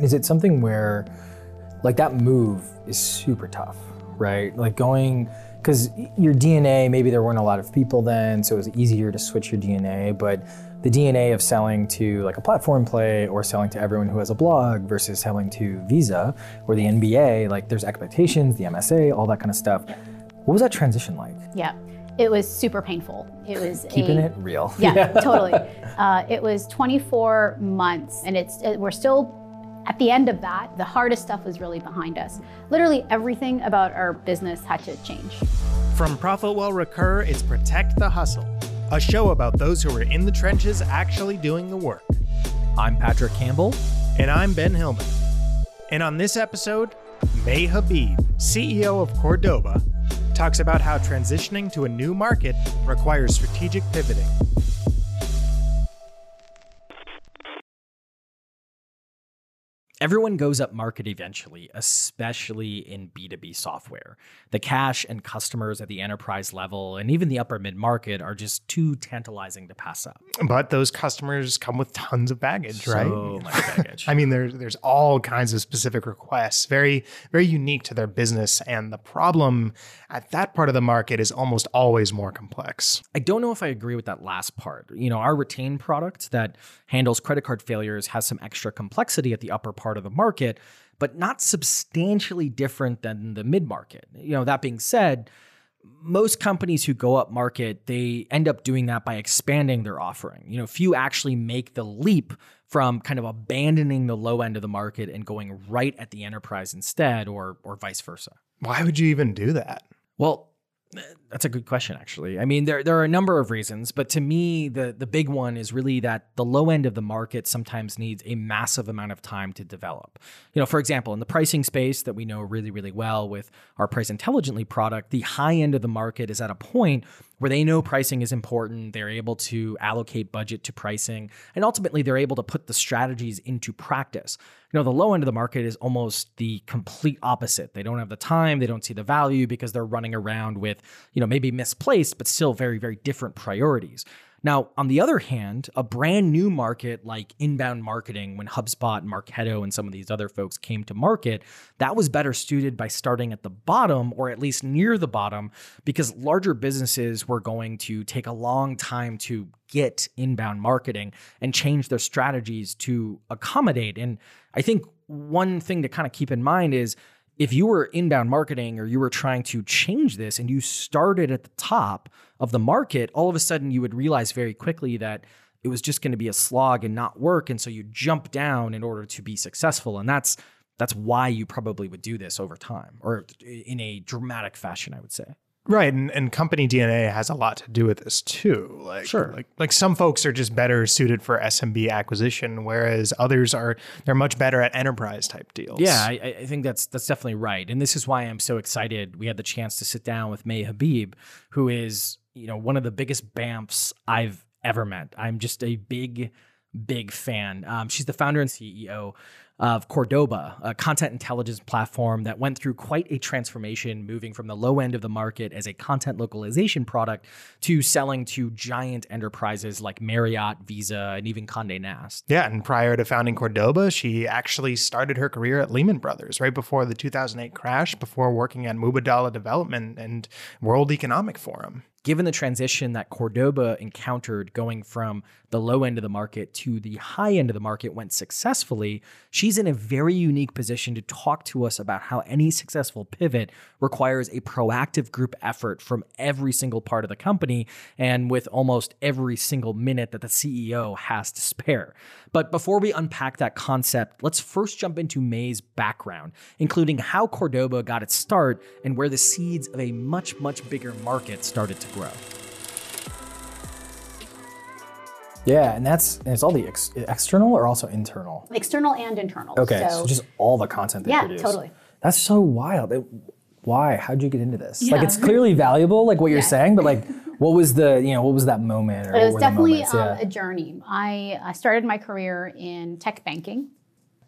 Is it something where, like, that move is super tough, right? Like going, because your DNA, maybe there weren't a lot of people then, so it was easier to switch your DNA, but the DNA of selling to like a platform play or selling to everyone who has a blog versus selling to Visa or the NBA, like there's expectations, the MSA, all that kind of stuff. What was that transition like? Yeah. It was super painful. It was keeping a, it real. Yeah, totally. Uh, it was 24 months, and it's it, we're still at the end of that. The hardest stuff was really behind us. Literally everything about our business had to change. From ProfitWell Recur, it's Protect the Hustle, a show about those who are in the trenches actually doing the work. I'm Patrick Campbell. And I'm Ben Hillman. And on this episode, May Habib, CEO of Qordoba, talks about how transitioning to a new market requires strategic pivoting. Everyone goes up market eventually, especially in B2B software. The cash and customers at the enterprise level and even the upper mid market are just too tantalizing to pass up. But those customers come with tons of baggage, so right? So much baggage. I mean, there's there's all kinds of specific requests, very very unique to their business, and the problem at that part of the market is almost always more complex. I don't know if I agree with that last part. You know, our retain product that handles credit card failures has some extra complexity at the upper part part of the market, but not substantially different than the mid market. You know, that being said, most companies who go up market, they end up doing that by expanding their offering. You know, few actually make the leap from kind of abandoning the low end of the market and going right at the enterprise instead or or vice versa. Why would you even do that? Well, that's a good question, actually. I mean, there there are a number of reasons, but to me, the the big one is really that the low end of the market sometimes needs a massive amount of time to develop. You know, for example, in the pricing space that we know really really well with our Price Intelligently product, the high end of the market is at a point where they know pricing is important. They're able to allocate budget to pricing, and ultimately they're able to put the strategies into practice. You know, the low end of the market is almost the complete opposite. They don't have the time, they don't see the value because they're running around with, you know, maybe misplaced, but still very, very different priorities. Now, on the other hand, a brand new market like inbound marketing, when HubSpot and Marketo and some of these other folks came to market, that was better suited by starting at the bottom or at least near the bottom because larger businesses were going to take a long time to get inbound marketing and change their strategies to accommodate. And I think one thing to kind of keep in mind is if you were inbound marketing or you were trying to change this and you started at the top of the market, all of a sudden you would realize very quickly that it was just going to be a slog and not work. And so you jump down in order to be successful. And that's that's why you probably would do this over time or in a dramatic fashion, I would say. Right, and, and company DNA has a lot to do with this too. Like, sure. like like some folks are just better suited for SMB acquisition, whereas others are they're much better at enterprise type deals. Yeah, I, I think that's that's definitely right, and this is why I'm so excited. We had the chance to sit down with May Habib, who is you know one of the biggest BAMFs I've ever met. I'm just a big big fan. Um, she's the founder and CEO of Qordoba, a content intelligence platform that went through quite a transformation, moving from the low end of the market as a content localization product to selling to giant enterprises like Marriott, Visa, and even Condé Nast. Yeah, and prior to founding Qordoba, she actually started her career at Lehman Brothers right before the 2008 crash, before working at Mubadala Development and World Economic Forum given the transition that Qordoba encountered going from the low end of the market to the high end of the market went successfully, she's in a very unique position to talk to us about how any successful pivot requires a proactive group effort from every single part of the company and with almost every single minute that the CEO has to spare. But before we unpack that concept, let's first jump into May's background, including how Qordoba got its start and where the seeds of a much, much bigger market started to grow. Yeah, and that's and it's all the ex- external or also internal. External and internal. Okay, so, so just all the content they yeah, produce. totally. That's so wild. It, why? How'd you get into this? Yeah. Like, it's clearly valuable, like what you're yeah. saying, but like, what was the you know what was that moment? it was definitely um, a journey. I uh, started my career in tech banking,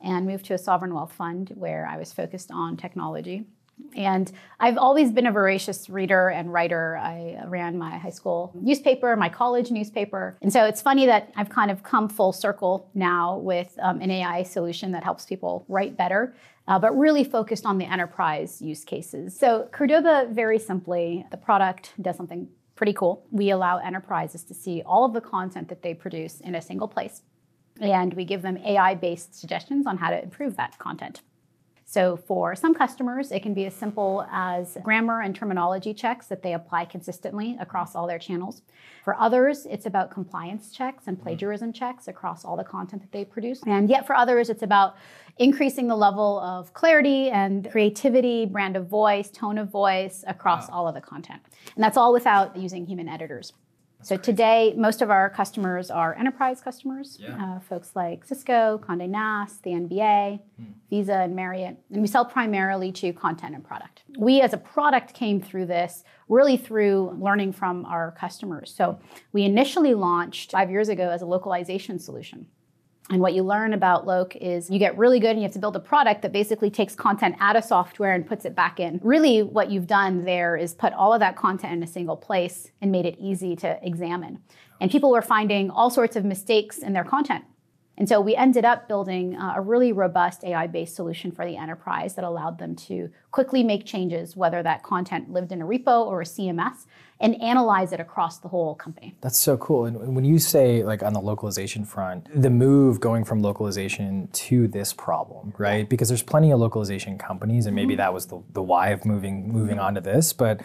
and moved to a sovereign wealth fund where I was focused on technology. And I've always been a voracious reader and writer. I ran my high school newspaper, my college newspaper. And so it's funny that I've kind of come full circle now with um, an AI solution that helps people write better. Uh, but really focused on the enterprise use cases. So, Qordoba, very simply, the product does something pretty cool. We allow enterprises to see all of the content that they produce in a single place, and we give them AI based suggestions on how to improve that content. So for some customers, it can be as simple as grammar and terminology checks that they apply consistently across all their channels. For others, it's about compliance checks and mm-hmm. plagiarism checks across all the content that they produce. And yet for others, it's about increasing the level of clarity and creativity, brand of voice, tone of voice across wow. all of the content. And that's all without using human editors. So today, most of our customers are enterprise customers, yeah. uh, folks like Cisco, Condé Nast, the NBA, hmm. Visa, and Marriott. And we sell primarily to content and product. We, as a product, came through this really through learning from our customers. So we initially launched five years ago as a localization solution. And what you learn about Loc is you get really good and you have to build a product that basically takes content out of software and puts it back in. Really, what you've done there is put all of that content in a single place and made it easy to examine. And people were finding all sorts of mistakes in their content. And so we ended up building uh, a really robust AI based solution for the enterprise that allowed them to quickly make changes, whether that content lived in a repo or a CMS, and analyze it across the whole company. That's so cool. And when you say, like, on the localization front, the move going from localization to this problem, right? Because there's plenty of localization companies, and maybe mm-hmm. that was the, the why of moving moving on to this. But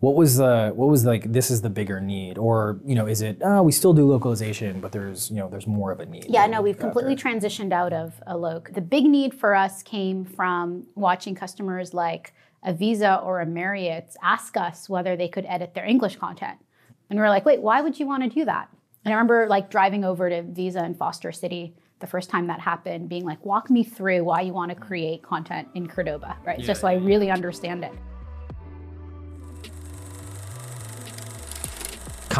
what was the what was like this is the bigger need? Or you know is it oh we still do localization but there's you know there's more of a need yeah no we've completely transitioned out of a loc the big need for us came from watching customers like a visa or a marriott ask us whether they could edit their english content. And we are like wait why would you want to do that? And i remember like driving over to visa in foster city the first time that happened being like walk me through why you want to create content in Qordoba right? Yeah, just so i really understand it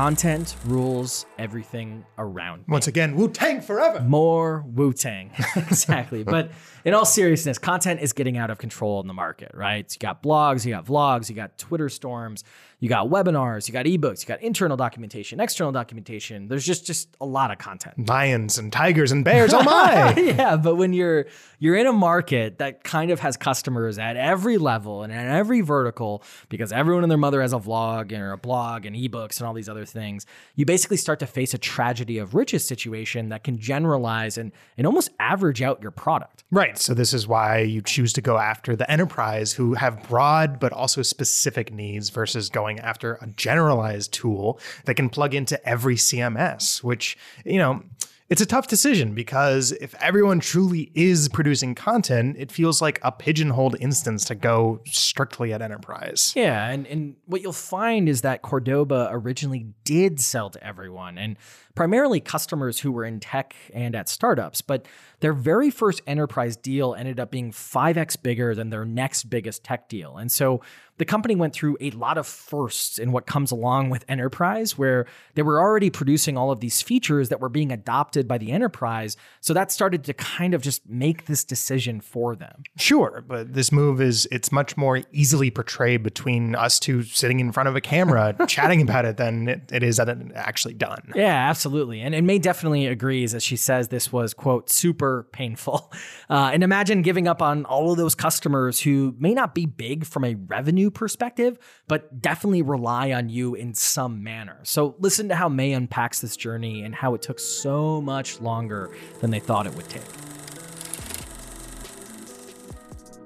Content rules everything around. Once again, Wu Tang forever. More Wu Tang. exactly. but in all seriousness, content is getting out of control in the market, right? You got blogs, you got vlogs, you got Twitter storms, you got webinars, you got ebooks, you got internal documentation, external documentation. There's just just a lot of content. Lions and tigers and bears, oh my. yeah, but when you're you're in a market that kind of has customers at every level and at every vertical because everyone and their mother has a vlog or a blog and ebooks and all these other things, you basically start to face a tragedy of riches situation that can generalize and and almost average out your product. Right. So this is why you choose to go after the enterprise who have broad but also specific needs versus going going after a generalized tool that can plug into every CMS, which, you know, it's a tough decision because if everyone truly is producing content, it feels like a pigeonholed instance to go strictly at enterprise. Yeah, and, and what you'll find is that Qordoba originally did sell to everyone and primarily customers who were in tech and at startups, but their very first enterprise deal ended up being 5x bigger than their next biggest tech deal. And so the company went through a lot of firsts in what comes along with enterprise, where they were already producing all of these features that were being adopted by the enterprise. So that started to kind of just make this decision for them. Sure, but this move is it's much more easily portrayed between us two sitting in front of a camera chatting about it than it, it is that it actually done. Yeah, absolutely. And, and May definitely agrees as she says this was, quote, super painful. Uh, and imagine giving up on all of those customers who may not be big from a revenue perspective, but definitely rely on you in some manner. So listen to how May unpacks this journey and how it took so much longer than they thought it would take.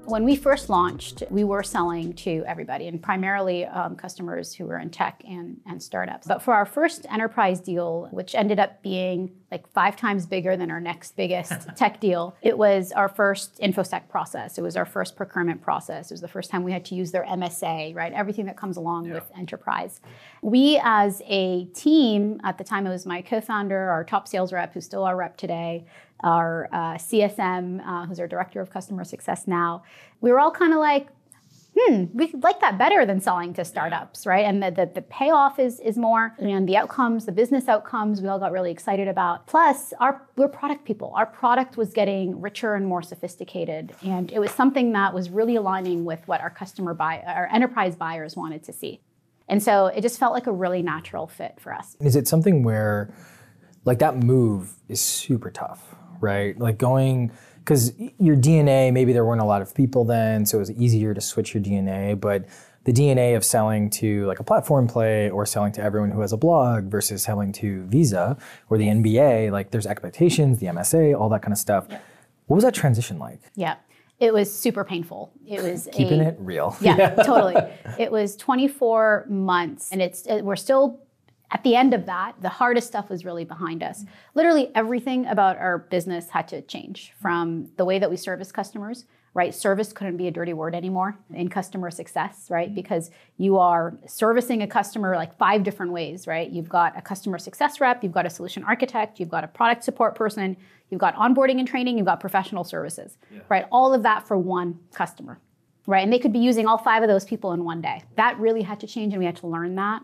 When we first launched, we were selling to everybody and primarily um, customers who were in tech and, and startups. But for our first enterprise deal, which ended up being like five times bigger than our next biggest tech deal, it was our first infosec process. It was our first procurement process. It was the first time we had to use their MSA, right? Everything that comes along yeah. with enterprise. We, as a team, at the time it was my co founder, our top sales rep, who's still our rep today, our uh, CSM, uh, who's our director of customer success now, we were all kind of like, hmm, we like that better than selling to startups, right? And the, the, the, payoff is, is more, and the outcomes, the business outcomes, we all got really excited about. Plus, our, we're product people. Our product was getting richer and more sophisticated. And it was something that was really aligning with what our customer buy, our enterprise buyers wanted to see. And so it just felt like a really natural fit for us. Is it something where, like, that move is super tough, right? Like going, because your DNA, maybe there weren't a lot of people then, so it was easier to switch your DNA. But the DNA of selling to like a platform play or selling to everyone who has a blog versus selling to Visa or the NBA, like there's expectations, the MSA, all that kind of stuff. Yeah. What was that transition like? Yeah. It was super painful. It was keeping a, it real. Yeah, totally. It was 24 months, and it's it, we're still at the end of that, the hardest stuff was really behind us. Literally everything about our business had to change from the way that we service customers, right? Service couldn't be a dirty word anymore in customer success, right? Mm-hmm. Because you are servicing a customer like five different ways, right? You've got a customer success rep, you've got a solution architect, you've got a product support person, you've got onboarding and training, you've got professional services, yeah. right? All of that for one customer, right? And they could be using all five of those people in one day. That really had to change and we had to learn that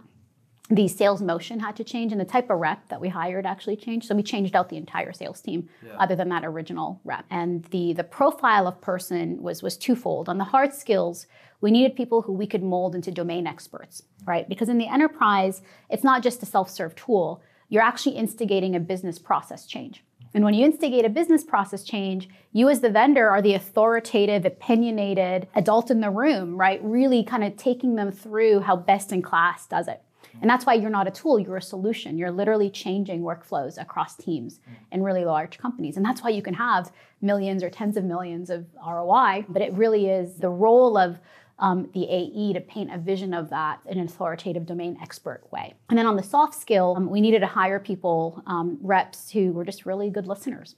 the sales motion had to change and the type of rep that we hired actually changed so we changed out the entire sales team yeah. other than that original rep and the the profile of person was was twofold on the hard skills we needed people who we could mold into domain experts right because in the enterprise it's not just a self-serve tool you're actually instigating a business process change and when you instigate a business process change, you as the vendor are the authoritative, opinionated adult in the room, right? Really kind of taking them through how best in class does it. And that's why you're not a tool, you're a solution. You're literally changing workflows across teams in really large companies. And that's why you can have millions or tens of millions of ROI, but it really is the role of um, the AE to paint a vision of that in an authoritative domain expert way. And then on the soft skill, um, we needed to hire people, um, reps who were just really good listeners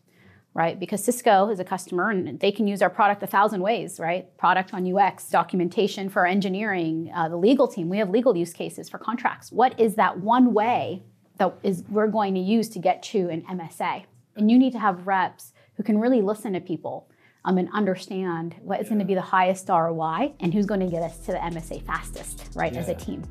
right? Because Cisco is a customer and they can use our product a thousand ways, right? Product on UX, documentation for engineering, uh, the legal team. We have legal use cases for contracts. What is that one way that is we're going to use to get to an MSA? And you need to have reps who can really listen to people um, and understand what is going to be the highest ROI and who's going to get us to the MSA fastest, right, yeah. as a team.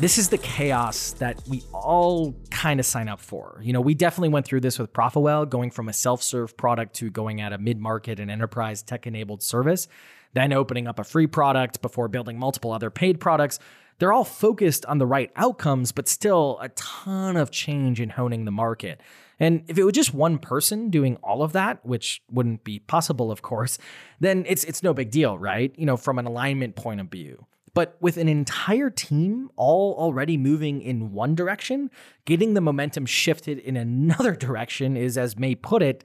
This is the chaos that we all kind of sign up for. You know, we definitely went through this with Profitwell, going from a self-serve product to going at a mid-market and enterprise tech-enabled service, then opening up a free product before building multiple other paid products. They're all focused on the right outcomes, but still a ton of change in honing the market. And if it was just one person doing all of that, which wouldn't be possible, of course, then it's it's no big deal, right? You know, from an alignment point of view. But with an entire team all already moving in one direction, getting the momentum shifted in another direction is, as May put it,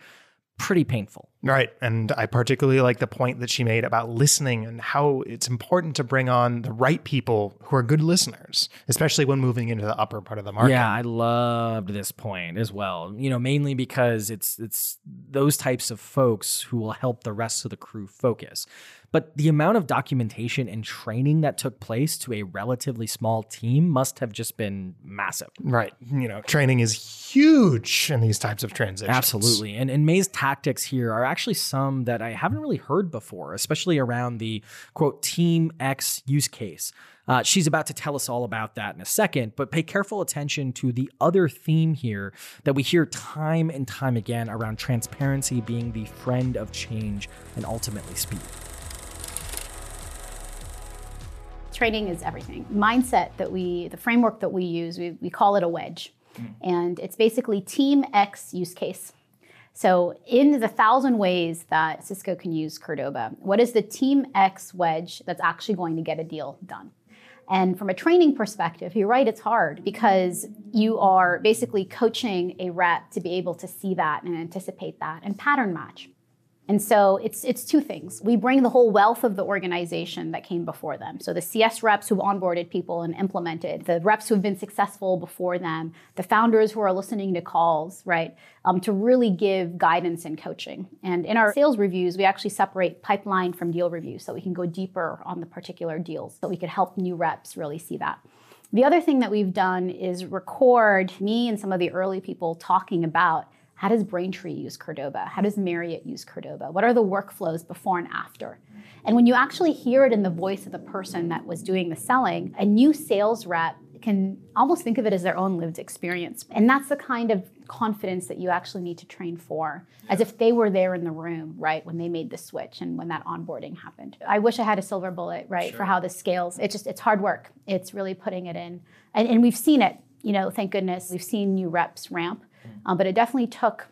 pretty painful. Right. And I particularly like the point that she made about listening and how it's important to bring on the right people who are good listeners, especially when moving into the upper part of the market. Yeah, I loved this point as well. You know, mainly because it's it's those types of folks who will help the rest of the crew focus. But the amount of documentation and training that took place to a relatively small team must have just been massive. Right. You know, training is huge in these types of transitions. Absolutely. And, and May's tactics here are actually some that I haven't really heard before, especially around the quote Team X use case. Uh, she's about to tell us all about that in a second, but pay careful attention to the other theme here that we hear time and time again around transparency being the friend of change and ultimately speed. training is everything. Mindset that we, the framework that we use, we, we call it a wedge. Mm. And it's basically Team X use case. So, in the thousand ways that Cisco can use Qordoba, what is the Team X wedge that's actually going to get a deal done? And from a training perspective, you're right, it's hard because you are basically coaching a rep to be able to see that and anticipate that and pattern match. And so it's it's two things. We bring the whole wealth of the organization that came before them. So the CS reps who've onboarded people and implemented, the reps who've been successful before them, the founders who are listening to calls, right, um, to really give guidance and coaching. And in our sales reviews, we actually separate pipeline from deal review so we can go deeper on the particular deals, so we could help new reps really see that. The other thing that we've done is record me and some of the early people talking about How does Braintree use Qordoba? How does Marriott use Qordoba? What are the workflows before and after? And when you actually hear it in the voice of the person that was doing the selling, a new sales rep can almost think of it as their own lived experience. And that's the kind of confidence that you actually need to train for, as if they were there in the room, right, when they made the switch and when that onboarding happened. I wish I had a silver bullet, right, sure. for how this scales. It's just, it's hard work. It's really putting it in. And, and we've seen it, you know, thank goodness. We've seen new reps ramp. Um, but it definitely took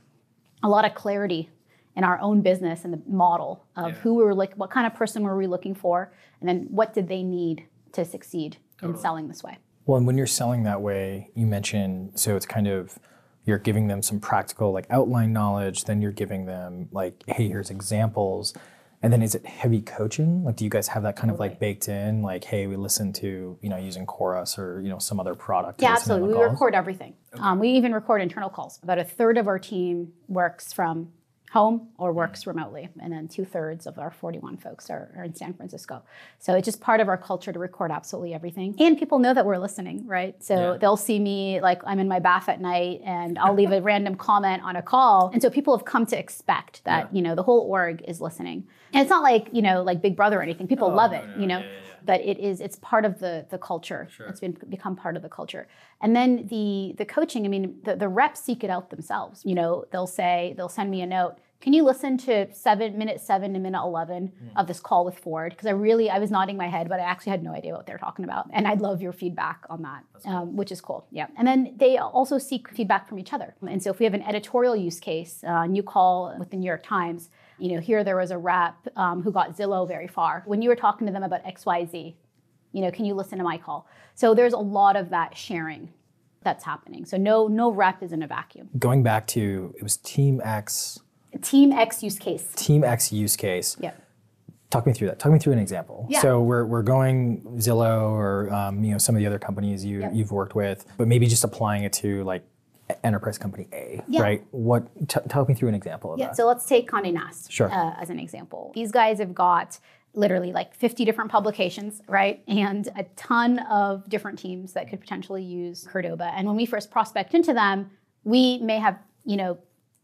a lot of clarity in our own business and the model of yeah. who we were like, what kind of person were we looking for, and then what did they need to succeed totally. in selling this way. Well, and when you're selling that way, you mentioned so it's kind of you're giving them some practical like outline knowledge, then you're giving them like, hey, here's examples. And then is it heavy coaching? Like, do you guys have that kind of like baked in? Like, hey, we listen to you know using Chorus or you know some other product. Yeah, absolutely. We calls? record everything. Okay. Um, we even record internal calls. About a third of our team works from home or works remotely. And then two thirds of our 41 folks are, are, in San Francisco. So it's just part of our culture to record absolutely everything. And people know that we're listening, right? So yeah. they'll see me like I'm in my bath at night and I'll leave a random comment on a call. And so people have come to expect that, yeah. you know, the whole org is listening. And it's not like, you know, like Big Brother or anything. People oh, love no, it, no, you know. Yeah, but it is it's part of the the culture. Sure. It's been become part of the culture. And then the the coaching, I mean, the, the reps seek it out themselves. You know, they'll say, they'll send me a note. Can you listen to seven minute seven to minute eleven mm. of this call with Ford? Because I really I was nodding my head, but I actually had no idea what they're talking about. And I'd love your feedback on that, cool. um, which is cool. Yeah. And then they also seek feedback from each other. And so if we have an editorial use case, uh, new call with the New York Times, you know, here there was a rep um, who got Zillow very far. When you were talking to them about XYZ, you know, can you listen to my call? So there's a lot of that sharing that's happening. So no no rep is in a vacuum. Going back to it was Team X. Team X use case. Team X use case. Yeah. Talk me through that. Talk me through an example. Yeah. So we're, we're going Zillow or um, you know some of the other companies you yep. you've worked with, but maybe just applying it to like enterprise company A, yeah. right? What? T- talk me through an example of yeah, that. So let's take Condé Nast sure. uh, as an example. These guys have got literally like 50 different publications, right? And a ton of different teams that could potentially use Qordoba. And when we first prospect into them, we may have, you know,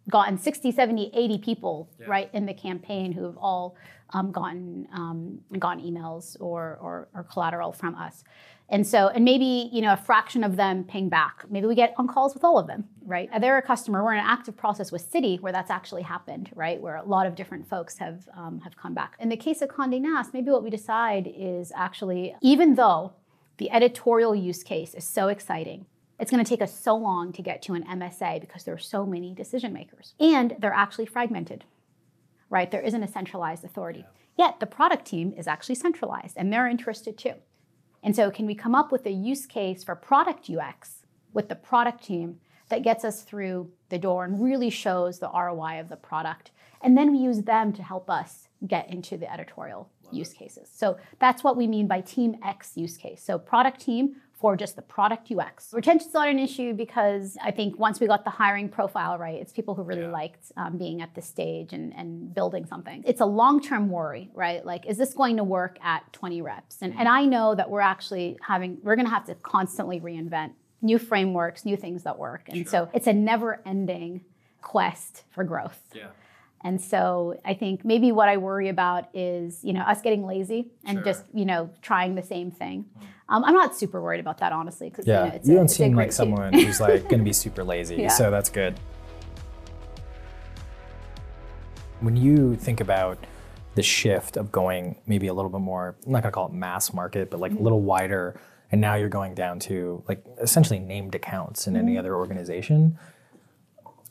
gotten 60, 70, 80 people, yeah. right, in the campaign who have all um, gotten um, gotten emails or, or, or collateral from us. And so, and maybe, you know, a fraction of them ping back. Maybe we get on calls with all of them, right? They're a customer. We're in an active process with Citi where that's actually happened, right? Where a lot of different folks have, um, have come back. In the case of Condé Nast, maybe what we decide is actually, even though the editorial use case is so exciting, it's going to take us so long to get to an MSA because there are so many decision makers. And they're actually fragmented, right? There isn't a centralized authority. Yet the product team is actually centralized and they're interested too. And so, can we come up with a use case for product UX with the product team that gets us through the door and really shows the ROI of the product? And then we use them to help us get into the editorial use cases. So that's what we mean by Team X use case. So, product team for just the product UX. Retention's not an issue because I think once we got the hiring profile right, it's people who really yeah. liked um, being at this stage and, and building something. It's a long-term worry, right? Like, is this going to work at 20 reps? And, and I know that we're actually having, we're gonna have to constantly reinvent new frameworks, new things that work. And sure. so it's a never-ending quest for growth. Yeah. And so I think maybe what I worry about is, you know, us getting lazy and sure. just, you know, trying the same thing. Mm. Um, I'm not super worried about that, honestly. Because yeah, you, know, you don't seem like someone who's like going to be super lazy, yeah. so that's good. When you think about the shift of going maybe a little bit more, I'm not going to call it mass market, but like mm-hmm. a little wider, and now you're going down to like essentially named accounts in mm-hmm. any other organization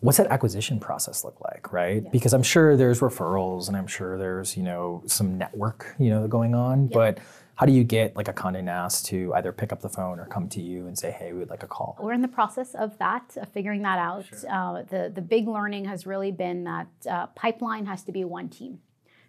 what's that acquisition process look like right yeah. because i'm sure there's referrals and i'm sure there's you know some network you know going on yeah. but how do you get like a Condé Nast to either pick up the phone or come to you and say, "Hey, we'd like a call"? We're in the process of that, of figuring that out. Sure. Uh, the the big learning has really been that uh, pipeline has to be one team.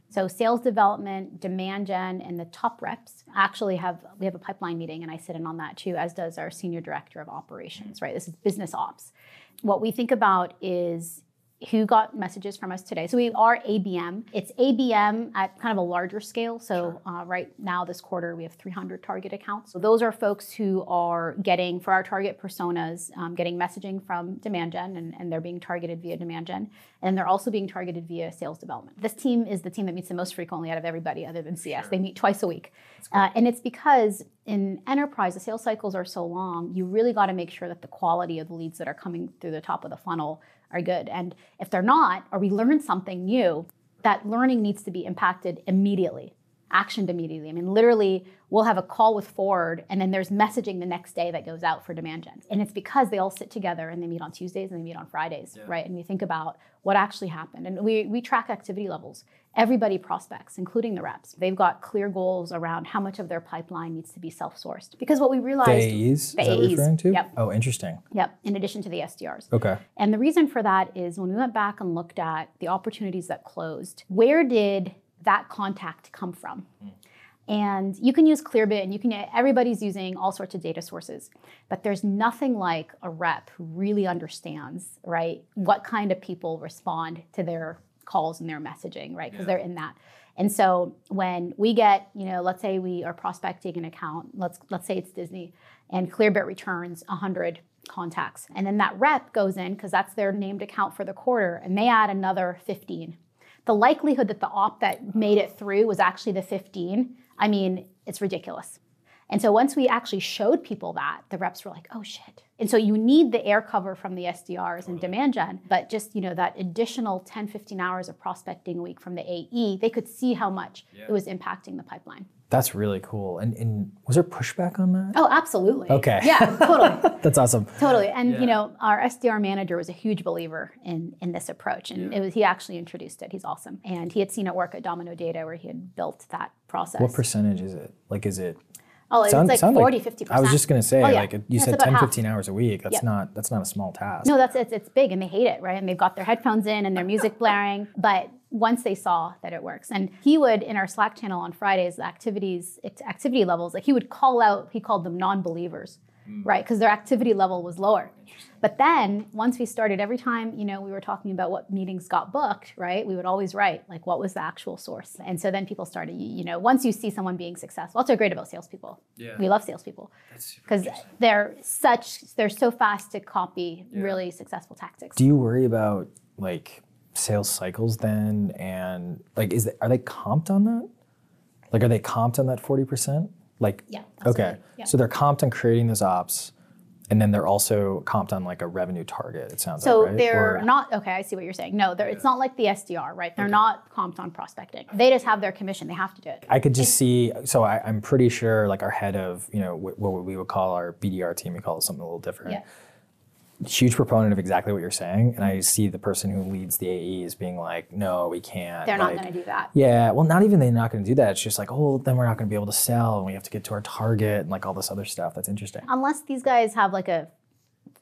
So sales development, demand gen, and the top reps actually have we have a pipeline meeting, and I sit in on that too, as does our senior director of operations. Right, this is business ops. What we think about is who got messages from us today. So we are ABM. It's ABM at kind of a larger scale. So uh, right now, this quarter, we have 300 target accounts. So those are folks who are getting, for our target personas, um, getting messaging from demand gen, and, and they're being targeted via demand gen. And they're also being targeted via sales development. This team is the team that meets the most frequently out of everybody other than CS. Sure. They meet twice a week. Uh, and it's because in enterprise, the sales cycles are so long, you really got to make sure that the quality of the leads that are coming through the top of the funnel are good. And if they're not, or we learn something new, that learning needs to be impacted immediately, actioned immediately. I mean, literally, we'll have a call with Ford, and then there's messaging the next day that goes out for demand gen. And it's because they all sit together and they meet on Tuesdays and they meet on Fridays, yeah. right? And we think about what actually happened. And we, we track activity levels. Everybody prospects, including the reps. They've got clear goals around how much of their pipeline needs to be self-sourced. Because what we realized the AEs, the AEs, referring to? Yep. Oh, interesting. Yep. In addition to the SDRs. Okay. And the reason for that is when we went back and looked at the opportunities that closed, where did that contact come from? Mm. And you can use Clearbit and you can everybody's using all sorts of data sources. But there's nothing like a rep who really understands, right, what kind of people respond to their calls and their messaging, right? Because yeah. they're in that. And so when we get, you know, let's say we are prospecting an account, let's let's say it's Disney, and Clearbit returns 100 contacts. And then that rep goes in because that's their named account for the quarter and they add another 15. The likelihood that the op that made it through was actually the 15 I mean, it's ridiculous. And so once we actually showed people that, the reps were like, oh shit. And so you need the air cover from the SDRs and demand gen, but just, you know, that additional 10, 15 hours of prospecting a week from the AE, they could see how much yeah. it was impacting the pipeline. That's really cool. And, and, was there pushback on that? Oh, absolutely. Okay. Yeah, totally. That's awesome. Totally. And yeah. you know, our SDR manager was a huge believer in in this approach, and yeah. it was he actually introduced it. He's awesome, and he had seen it work at Domino Data where he had built that process. What percentage is it? Like, is it? Oh, it's sound, like 40, 50%. I was just going to say, oh, yeah. like you yeah, said 10, half. 15 hours a week. That's yep. not that's not a small task. No, that's it's, it's big and they hate it, right? And they've got their headphones in and their music blaring. But once they saw that it works. And he would, in our Slack channel on Fridays, the activities, activity levels, like he would call out, he called them non-believers, mm. right? Because their activity level was lower. But then once we started, every time, you know, we were talking about what meetings got booked, right? We would always write, like, what was the actual source? And so then people started, you know, once you see someone being successful, that's what's great about salespeople. Yeah. We love salespeople. Because they're such, they're so fast to copy yeah. really successful tactics. Do you worry about, like, sales cycles then and like is that, are they comped on that like are they comped on that 40% like yeah okay. yeah. so they're comped on creating those ops and then they're also comped on like a revenue target it sounds so like right? they're or, not okay i see what you're saying. No yeah. it's not like the sdr right? They're okay. not comped on prospecting. They just have their commission. They have to do it. I could just see so I, am pretty sure like our head of you know what, what we would call our bdr team we call it something a little different. Yeah huge proponent of exactly what you're saying, and I see the person who leads the AE as being like, "No, we can't." They're like, not going to do that. Yeah, well, not even they're not going to do that. It's just like, oh, then we're not going to be able to sell, and we have to get to our target, and like all this other stuff. That's interesting. Unless these guys have like a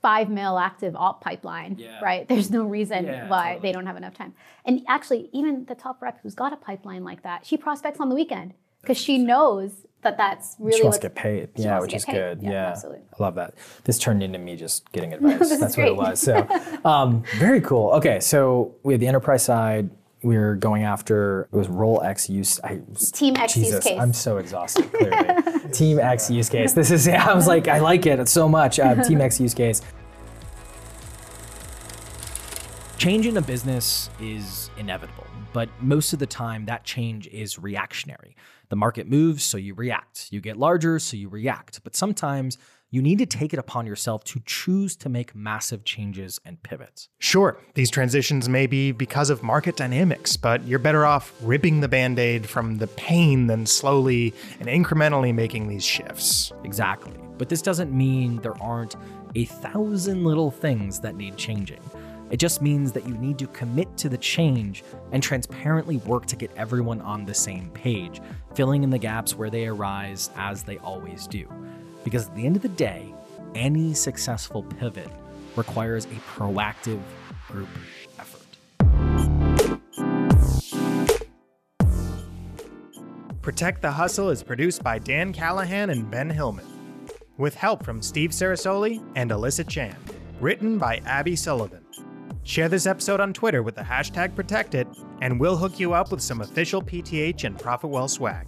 five mil active op pipeline, yeah. right? There's no reason yeah, why totally. they don't have enough time. And actually, even the top rep who's got a pipeline like that, she prospects on the weekend because she knows that that's really she wants to get paid. Yeah, which is paid. good. Yeah, yeah, absolutely. I love that. This turned into me just getting advice. that's what it was. So, um, very cool. Okay, so we have the enterprise side. We are going after it was role X use. I, Team X Jesus, use case. I'm so exhausted. Clearly, Team X use case. This is. Yeah, I was like, I like it so much. Uh, Team X use case. Change in a business is inevitable, but most of the time that change is reactionary. The market moves, so you react. You get larger, so you react. But sometimes you need to take it upon yourself to choose to make massive changes and pivots. Sure, these transitions may be because of market dynamics, but you're better off ripping the band aid from the pain than slowly and incrementally making these shifts. Exactly. But this doesn't mean there aren't a thousand little things that need changing. It just means that you need to commit to the change and transparently work to get everyone on the same page, filling in the gaps where they arise as they always do. Because at the end of the day, any successful pivot requires a proactive group effort. Protect the Hustle is produced by Dan Callahan and Ben Hillman, with help from Steve Sarasoli and Alyssa Chan. Written by Abby Sullivan. Share this episode on Twitter with the hashtag protectit, and we'll hook you up with some official PTH and ProfitWell swag.